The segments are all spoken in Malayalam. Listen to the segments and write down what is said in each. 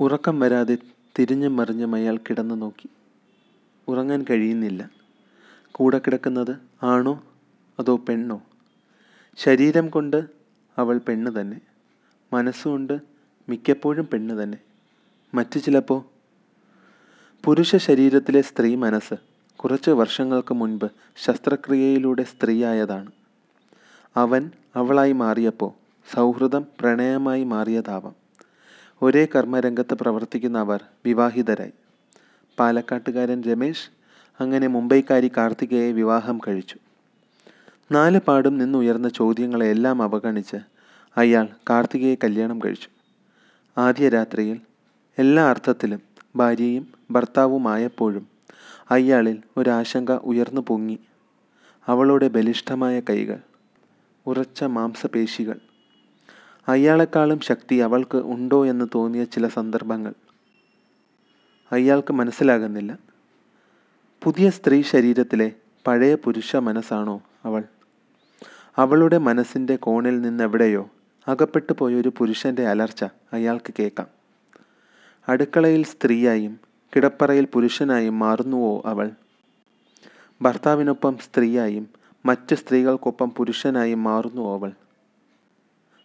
ഉറക്കം വരാതെ തിരിഞ്ഞും മറിഞ്ഞും അയാൾ കിടന്നു നോക്കി. ഉറങ്ങാൻ കഴിയുന്നില്ല. കൂടെ കിടക്കുന്നത് ആണോ അതോ പെണ്ണോ? ശരീരം കൊണ്ട് അവൾ പെണ്ണ് തന്നെ. മനസ്സുകൊണ്ട് മിക്കപ്പോഴും പെണ്ണ് തന്നെ. മറ്റു ചിലപ്പോൾ പുരുഷ ശരീരത്തിലെ സ്ത്രീ മനസ്സ് കുറച്ച് വർഷങ്ങൾക്ക് മുൻപ് ശസ്ത്രക്രിയയിലൂടെ സ്ത്രീയായതാണ്. അവൻ അവളായി മാറിയപ്പോൾ സൗഹൃദം പ്രണയമായി മാറിയതാവാം. ഒരേ കർമ്മരംഗത്ത് പ്രവർത്തിക്കുന്ന അവർ വിവാഹിതരായി. പാലക്കാട്ടുകാരൻ രമേശ് അങ്ങനെ മുംബൈക്കാരി കാർത്തികയെ വിവാഹം കഴിച്ചു. നാല് പാടും നിന്നുയർന്ന ചോദ്യങ്ങളെല്ലാം അവഗണിച്ച് അയാൾ കാർത്തികയെ കല്യാണം കഴിച്ചു. ആദ്യ രാത്രിയിൽ എല്ലാ അർത്ഥത്തിലും ഭാര്യയും ഭർത്താവുമായപ്പോഴും അയാളിൽ ഒരാശങ്ക ഉയർന്നു പൊങ്ങി. അവളുടെ ബലിഷ്ഠമായ കൈകൾ ഉറച്ച മാംസപേശികൾ അയാളെക്കാളും ശക്തി അവൾക്ക് ഉണ്ടോ എന്ന് തോന്നിയ ചില സന്ദർഭങ്ങൾ. അയാൾക്ക് മനസ്സിലാകുന്നില്ല. പുതിയ സ്ത്രീ ശരീരത്തിലെ പഴയ പുരുഷ മനസ്സാണോ അവൾ? അവളുടെ മനസ്സിന്റെ കോണിൽ നിന്നെവിടെയോ അകപ്പെട്ടു പോയൊരു പുരുഷന്റെ അലർച്ച അയാൾക്ക് കേൾക്കാം. അടുക്കളയിൽ സ്ത്രീയായും കിടപ്പറയിൽ പുരുഷനായും മാറുന്നുവോ അവൾ? ഭർത്താവിനൊപ്പം സ്ത്രീയായും മറ്റ് സ്ത്രീകൾക്കൊപ്പം പുരുഷനായും മാറുന്നുവോ അവൾ?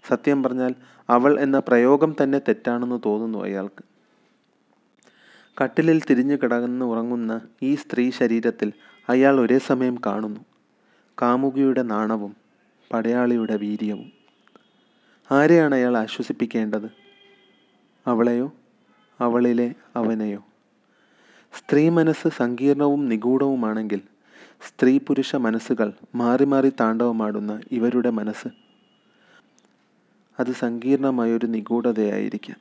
സത്യം പറഞ്ഞാൽ അവൾ എന്ന പ്രയോഗം തന്നെ തെറ്റാണെന്ന് തോന്നുന്നു അയാൾക്ക്. കട്ടിലിൽ തിരിഞ്ഞു കിടന്ന് ഉറങ്ങുന്ന ഈ സ്ത്രീ ശരീരത്തിൽ അയാൾ ഒരേ സമയം കാണുന്നു. കാമുകിയുടെ നാണവും പടയാളിയുടെ വീര്യവും. ആരെയാണ് അയാൾ ആശ്വസിപ്പിക്കേണ്ടത്? അവളെയോ? അവളിലെ അവനെയോ? സ്ത്രീ മനസ്സ് സങ്കീർണവും നിഗൂഢവുമാണെങ്കിൽ സ്ത്രീ പുരുഷ മനസ്സുകൾ മാറി മാറി താണ്ഡവമാടുന്ന ഇവരുടെ മനസ്സ് അത് സങ്കീർണമായ ഒരു നിഗൂഢതയായിരിക്കാം.